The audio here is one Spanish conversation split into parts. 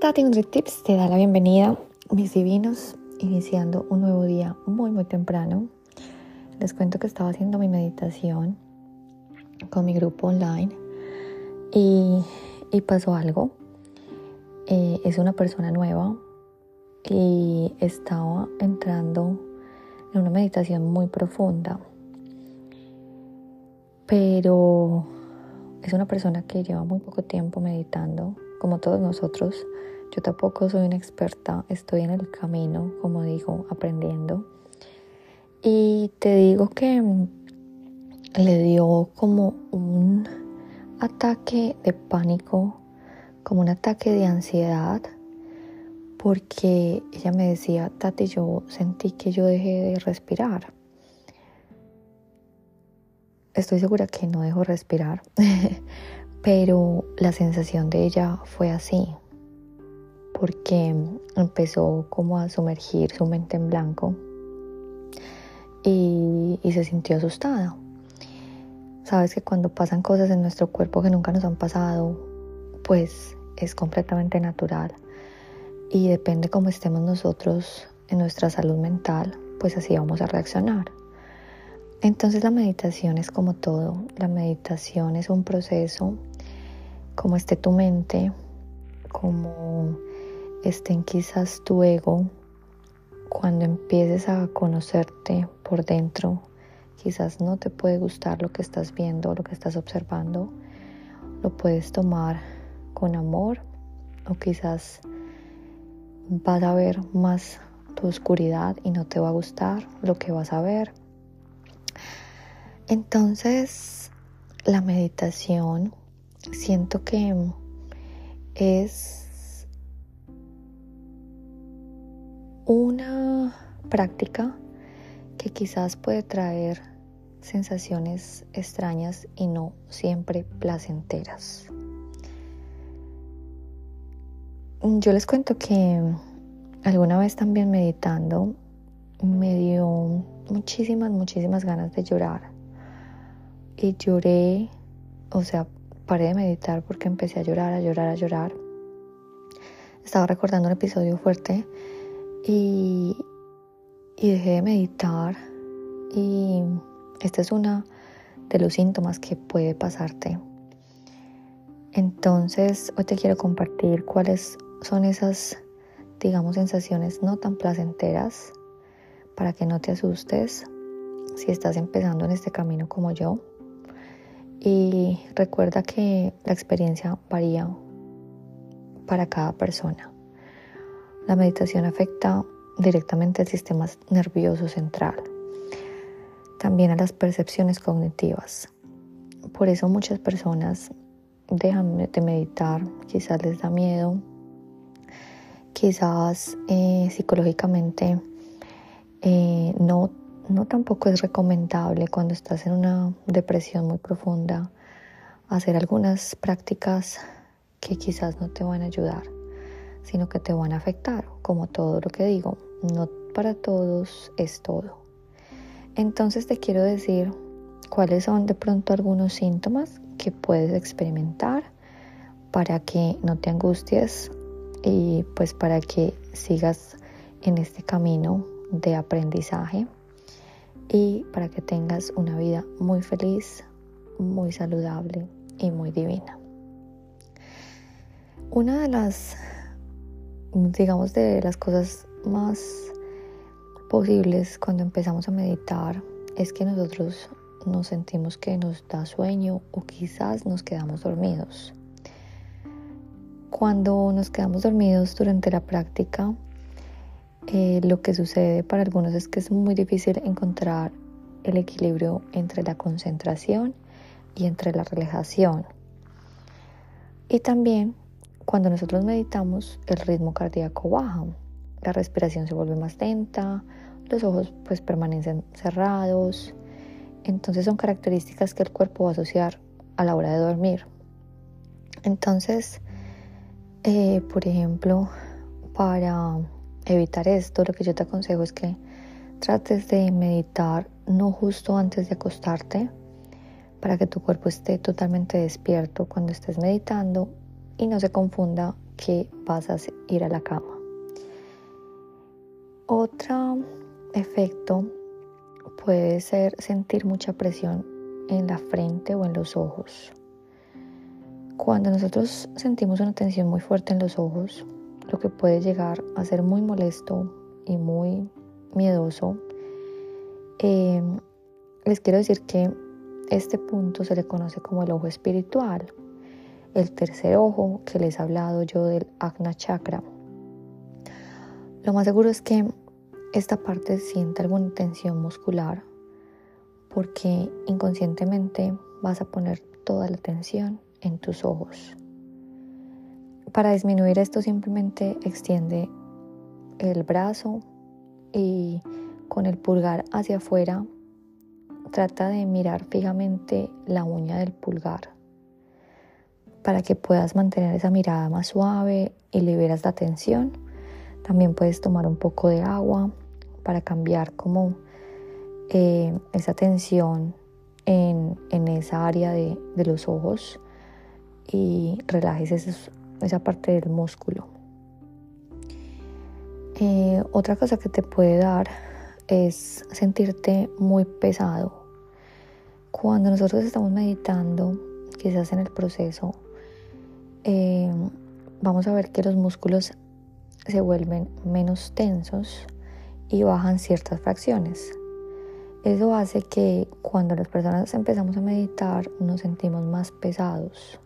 Tati Tips te da la bienvenida, mis divinos, iniciando un nuevo día muy muy temprano. Les cuento que estaba haciendo mi meditación con mi grupo online y, pasó algo. Eh, es una persona nueva y estaba entrando en una meditación muy profunda. Pero es una persona que lleva muy poco tiempo meditando, como todos nosotros. Yo tampoco soy una experta, estoy en el camino, como digo, aprendiendo. Y te digo que le dio como un ataque de pánico, como un ataque de ansiedad, porque ella me decía, Tati, yo sentí que yo dejé de respirar estoy segura que no dejó respirar, pero la sensación de ella fue así, porque empezó como a sumergir su mente en blanco y, y se sintió asustada. Sabes que cuando pasan cosas en nuestro cuerpo que nunca nos han pasado, pues es completamente natural y depende cómo estemos nosotros en nuestra salud mental, pues así vamos a reaccionar. Entonces la meditación es como todo, la meditación es un proceso, como esté tu mente, como estén quizás tu ego, cuando empieces a conocerte por dentro, quizás no te puede gustar lo que estás viendo, lo que estás observando, lo puedes tomar con amor o quizás vas a ver más tu oscuridad y no te va a gustar lo que vas a ver. Entonces, la meditación siento que es una práctica que quizás puede traer sensaciones extrañas y no siempre placenteras. Yo les cuento que alguna vez también meditando me dio muchísimas, muchísimas ganas de llorar y lloré, o sea, paré de meditar porque empecé a llorar, a llorar, a llorar. Estaba recordando un episodio fuerte y, y dejé de meditar y este es uno de los síntomas que puede pasarte. Entonces, hoy te quiero compartir cuáles son esas, digamos, sensaciones no tan placenteras para que no te asustes si estás empezando en este camino como yo. Y recuerda que la experiencia varía para cada persona. La meditación afecta directamente al sistema nervioso central, también a las percepciones cognitivas. Por eso muchas personas dejan de meditar, quizás les da miedo, quizás eh, psicológicamente eh, no no tampoco es recomendable cuando estás en una depresión muy profunda hacer algunas prácticas que quizás no te van a ayudar, sino que te van a afectar, como todo lo que digo, no para todos es todo. Entonces te quiero decir cuáles son de pronto algunos síntomas que puedes experimentar para que no te angusties y pues para que sigas en este camino de aprendizaje y para que tengas una vida muy feliz, muy saludable y muy divina. Una de las, digamos, de las cosas más posibles cuando empezamos a meditar es que nosotros nos sentimos que nos da sueño o quizás nos quedamos dormidos. Cuando nos quedamos dormidos durante la práctica, eh, lo que sucede para algunos es que es muy difícil encontrar el equilibrio entre la concentración y entre la relajación. Y también cuando nosotros meditamos el ritmo cardíaco baja, la respiración se vuelve más lenta, los ojos pues permanecen cerrados, entonces son características que el cuerpo va a asociar a la hora de dormir. Entonces, eh, por ejemplo, para evitar esto, lo que yo te aconsejo es que trates de meditar no justo antes de acostarte, para que tu cuerpo esté totalmente despierto cuando estés meditando. y no se confunda que vas a ir a la cama. Otro efecto puede ser sentir mucha presión en la frente o en los ojos. Cuando nosotros sentimos una tensión muy fuerte en los ojos, lo que puede llegar a ser muy molesto y muy miedoso, eh, les quiero decir que este punto se le conoce como el ojo espiritual, el tercer ojo que les he hablado yo del Agna Chakra. Lo más seguro es que esta parte sienta alguna tensión muscular porque inconscientemente vas a poner toda la tensión en tus ojos. Para disminuir esto simplemente extiende el brazo y con el pulgar hacia afuera trata de mirar fijamente la uña del pulgar para que puedas mantener esa mirada más suave y liberas la tensión. También puedes tomar un poco de agua para cambiar como eh, esa tensión en, esa área de, los ojos y relajes esa parte del músculo. Eh, otra cosa que te puede dar es sentirte muy pesado. Cuando nosotros estamos meditando, quizás en el proceso, eh, vamos a ver que los músculos se vuelven menos tensos y bajan ciertas fracciones. Eso hace que cuando las personas empezamos a meditar nos sentimos más pesados,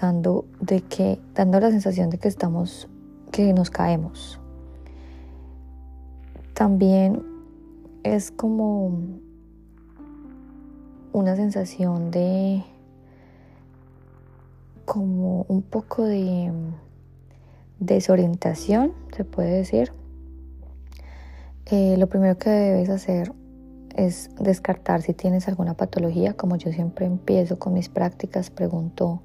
dando, de que, dando la sensación de que estamos, que nos caemos. También es como una sensación de como un poco de desorientación, se puede decir. Eh, lo primero que debes hacer es descartar si tienes alguna patología. Como yo siempre empiezo con mis prácticas, pregunto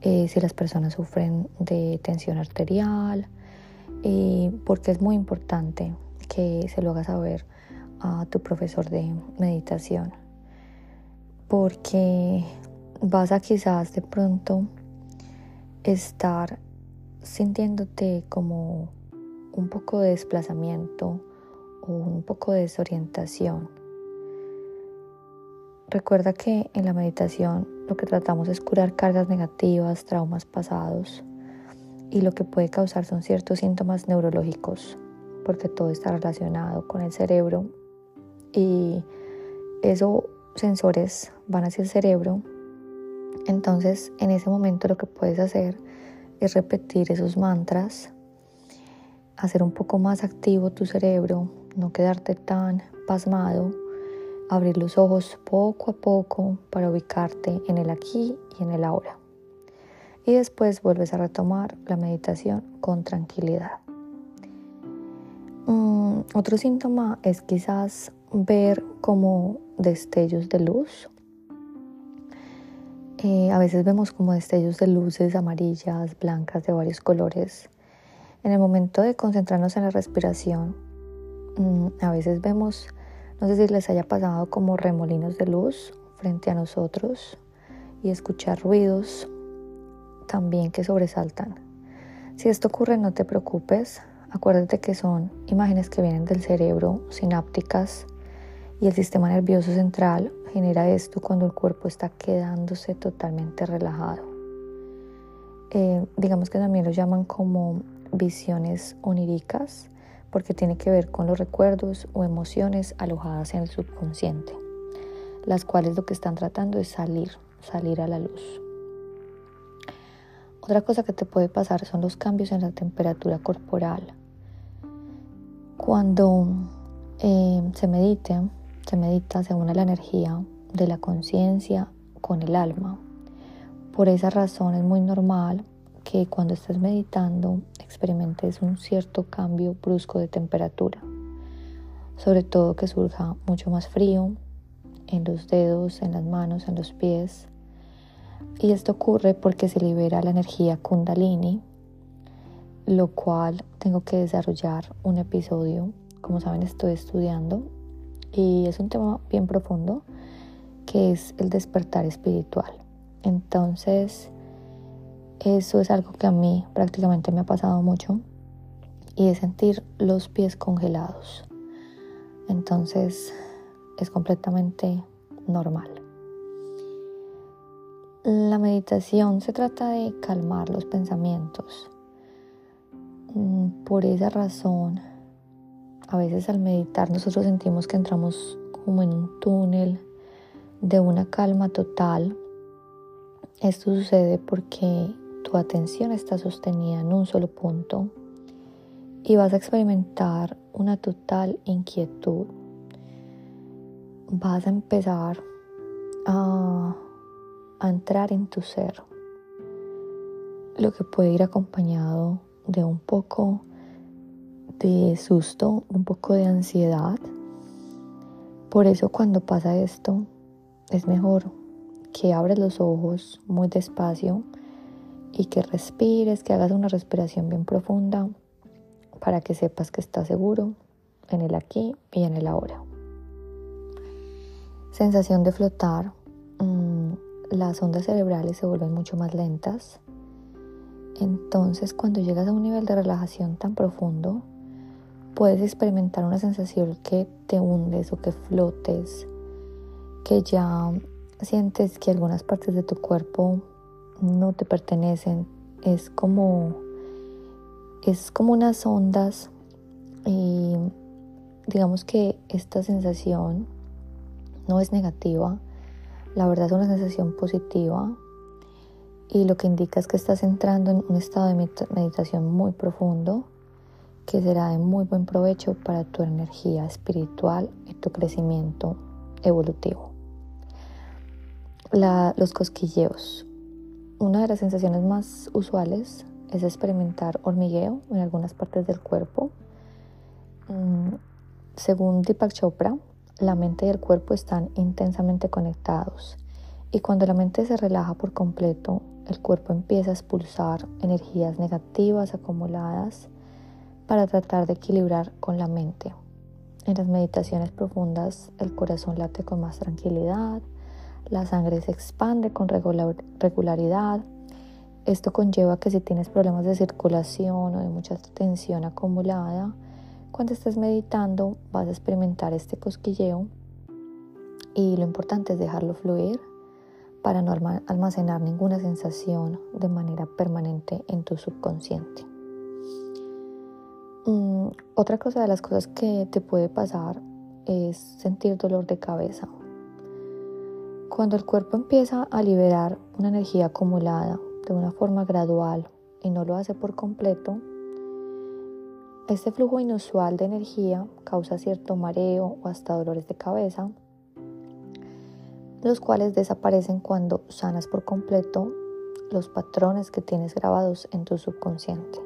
eh, si las personas sufren de tensión arterial, y porque es muy importante que se lo hagas saber a tu profesor de meditación, porque vas a quizás de pronto estar sintiéndote como un poco de desplazamiento o un poco de desorientación. Recuerda que en la meditación lo que tratamos es curar cargas negativas, traumas pasados y lo que puede causar son ciertos síntomas neurológicos porque todo está relacionado con el cerebro y esos sensores van hacia el cerebro. Entonces en ese momento lo que puedes hacer es repetir esos mantras, hacer un poco más activo tu cerebro, no quedarte tan pasmado, abrir los ojos poco a poco para ubicarte en el aquí y en el ahora. Y después vuelves a retomar la meditación con tranquilidad. Mm, otro síntoma es quizás ver como destellos de luz. Eh, a veces vemos como destellos de luces amarillas, blancas, de varios colores. En el momento de concentrarnos en la respiración, mm, a veces vemos, no sé si les haya pasado como remolinos de luz frente a nosotros y escuchar ruidos también que sobresaltan. Si esto ocurre, no te preocupes, Acuérdate que son imágenes que vienen del cerebro, sinápticas, y el sistema nervioso central genera esto cuando el cuerpo está quedándose totalmente relajado. Eh, digamos que también lo llaman como visiones oníricas porque tiene que ver con los recuerdos o emociones alojadas en el subconsciente, las cuales lo que están tratando es salir, salir a la luz. Otra cosa que te puede pasar son los cambios en la temperatura corporal. Cuando eh, se medita, se medita, se une la energía de la conciencia con el alma. Por esa razón es muy normal que cuando estés meditando experimentes un cierto cambio brusco de temperatura. Sobre todo que surja mucho más frío en los dedos, en las manos, en los pies. Y esto ocurre porque se libera la energía kundalini, lo cual tengo que desarrollar un episodio. Como saben, estoy estudiando y es un tema bien profundo que es el despertar espiritual. Entonces, Eso es algo que a mí prácticamente me ha pasado mucho y es sentir los pies congelados. Entonces es completamente normal. La meditación se trata de calmar los pensamientos. Mm, por esa razón, a veces al meditar nosotros sentimos que entramos como en un túnel de una calma total. Esto sucede porque tu atención está sostenida en un solo punto y vas a experimentar una total inquietud. Vas a empezar a, entrar en tu ser, lo que puede ir acompañado de un poco de susto, un poco de ansiedad. Por eso cuando pasa esto, es mejor que abres los ojos muy despacio y que respires, que hagas una respiración bien profunda para que sepas que estás seguro en el aquí y en el ahora. Sensación de flotar. Mm, las ondas cerebrales se vuelven mucho más lentas. Entonces cuando llegas a un nivel de relajación tan profundo, puedes experimentar una sensación que te hundes o que flotes, que ya sientes que algunas partes de tu cuerpo no te pertenecen. Es como, es como unas ondas y digamos que esta sensación no es negativa, la verdad es una sensación positiva y lo que indica es que estás entrando en un estado de meditación muy profundo que será de muy buen provecho para tu energía espiritual y tu crecimiento evolutivo. los cosquilleos. Una de las sensaciones más usuales es experimentar hormigueo en algunas partes del cuerpo. Mm, según Deepak Chopra, la mente y el cuerpo están intensamente conectados y cuando la mente se relaja por completo, el cuerpo empieza a expulsar energías negativas acumuladas para tratar de equilibrar con la mente. En las meditaciones profundas el corazón late con más tranquilidad, la sangre se expande con regularidad. Esto conlleva que si tienes problemas de circulación o de mucha tensión acumulada, cuando estés meditando vas a experimentar este cosquilleo y lo importante es dejarlo fluir para no almacenar ninguna sensación de manera permanente en tu subconsciente. Mm, otra cosa de las cosas que te puede pasar es sentir dolor de cabeza. Cuando el cuerpo empieza a liberar una energía acumulada de una forma gradual y no lo hace por completo, este flujo inusual de energía causa cierto mareo o hasta dolores de cabeza, los cuales desaparecen cuando sanas por completo los patrones que tienes grabados en tu subconsciente.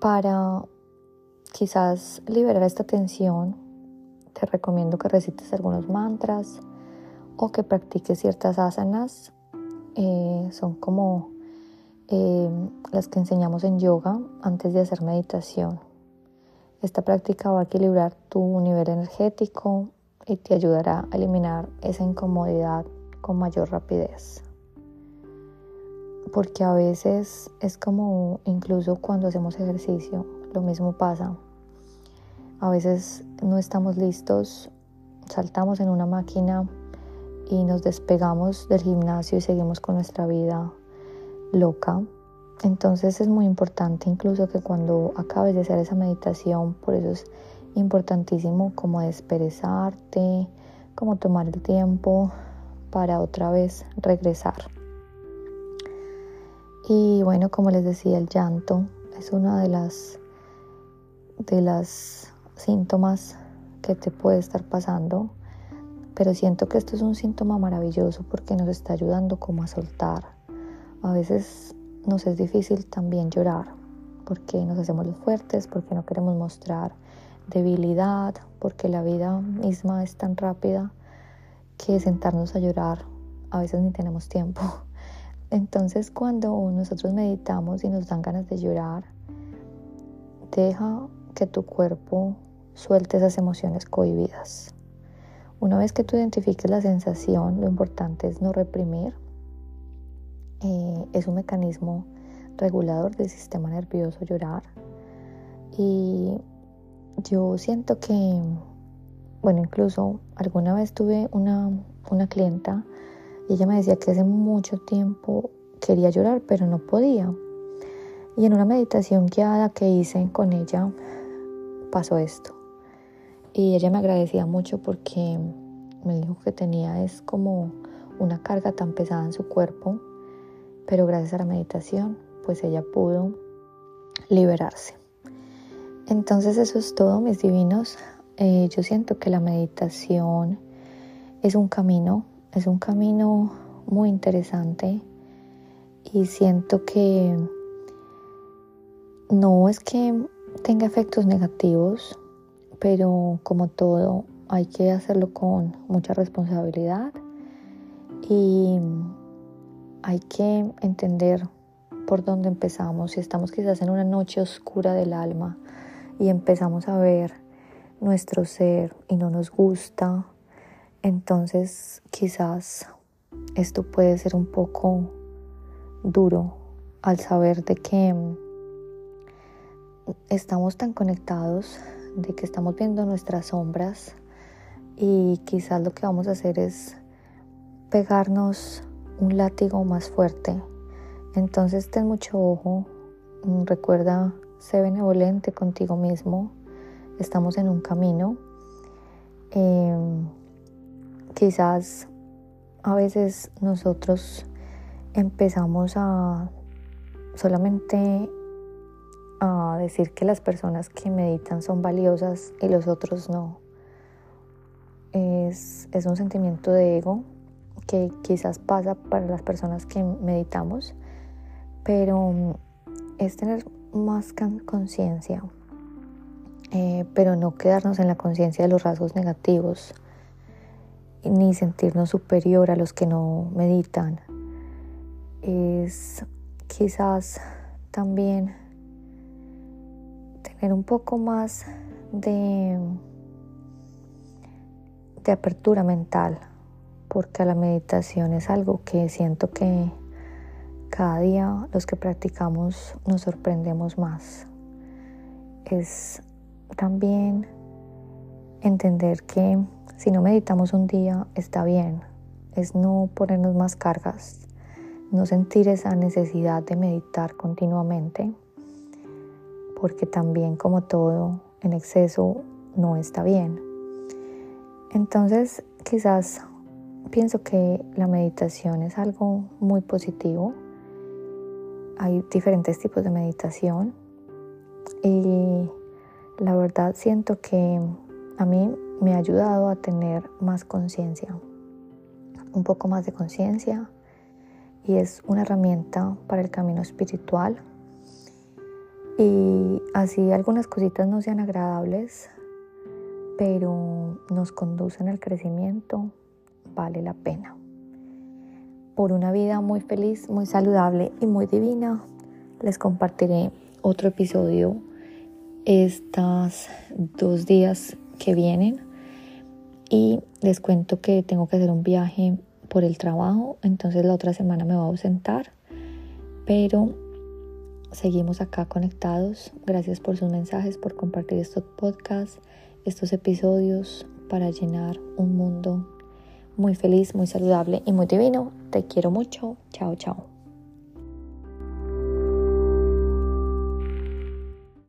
Para quizás liberar esta tensión, te recomiendo que recites algunos mantras o que practiques ciertas asanas. Eh, son como eh, las que enseñamos en yoga antes de hacer meditación. Esta práctica va a equilibrar tu nivel energético y te ayudará a eliminar esa incomodidad con mayor rapidez porque a veces es como incluso cuando hacemos ejercicio, lo mismo pasa. A veces no estamos listos, saltamos en una máquina y nos despegamos del gimnasio y seguimos con nuestra vida loca. Entonces es muy importante incluso que cuando acabes de hacer esa meditación, por eso es importantísimo como desperezarte, como tomar el tiempo para otra vez regresar. Y bueno, como les decía, el llanto es una de las de las síntomas que te puede estar pasando, pero siento que esto es un síntoma maravilloso porque nos está ayudando como a soltar. A veces nos es difícil también llorar porque nos hacemos los fuertes, porque no queremos mostrar debilidad, porque la vida misma es tan rápida que sentarnos a llorar a veces ni tenemos tiempo. Entonces cuando nosotros meditamos y nos dan ganas de llorar, deja que tu cuerpo suelte esas emociones cohibidas. Una vez que tú identifiques la sensación, lo importante es no reprimir eh, es un mecanismo regulador del sistema nervioso llorar. Y yo siento que, bueno, incluso alguna vez tuve una, una clienta y ella me decía que hace mucho tiempo quería llorar, pero no podía. Y en una meditación guiada que hice con ella pasó esto. Y ella me agradecía mucho porque me dijo que tenía es como una carga tan pesada en su cuerpo, pero gracias a la meditación, pues ella pudo liberarse. Entonces eso es todo, mis divinos. Eh, yo siento que la meditación es un camino, es un camino muy interesante y siento que no es que tenga efectos negativos, pero como todo hay que hacerlo con mucha responsabilidad y hay que entender por dónde empezamos. Si estamos quizás en una noche oscura del alma y empezamos a ver nuestro ser y no nos gusta, entonces quizás esto puede ser un poco duro al saber de que estamos tan conectados, de que estamos viendo nuestras sombras y quizás lo que vamos a hacer es pegarnos un látigo más fuerte. Entonces ten mucho ojo, recuerda, sé benevolente contigo mismo, estamos en un camino. Em, quizás a veces nosotros empezamos a solamente a decir que las personas que meditan son valiosas y los otros no. Es, es un sentimiento de ego que quizás pasa para las personas que meditamos, pero es tener más conciencia, eh, pero no quedarnos en la conciencia de los rasgos negativos, ni sentirnos superior a los que no meditan. Es quizás también tener un poco más de, de apertura mental, porque la meditación es algo que siento que cada día los que practicamos nos sorprendemos más. Es también entender que si no meditamos un día está bien, es no ponernos más cargas, no sentir esa necesidad de meditar continuamente porque también como todo en exceso no está bien. Entonces quizás pienso que la meditación es algo muy positivo. Hay diferentes tipos de meditación y la verdad siento que a mí me ha ayudado a tener más conciencia, un poco más de conciencia y es una herramienta para el camino espiritual y así algunas cositas no sean agradables, pero nos conducen al crecimiento, vale la pena. Por una vida muy feliz, muy saludable y muy divina, les compartiré otro episodio estos dos días que vienen y les cuento que tengo que hacer un viaje por el trabajo, entonces la otra semana me voy a ausentar, pero seguimos acá conectados. Gracias por sus mensajes, por compartir estos podcasts, estos episodios para llenar un mundo muy feliz, muy saludable y muy divino. Te quiero mucho. Chao, chao.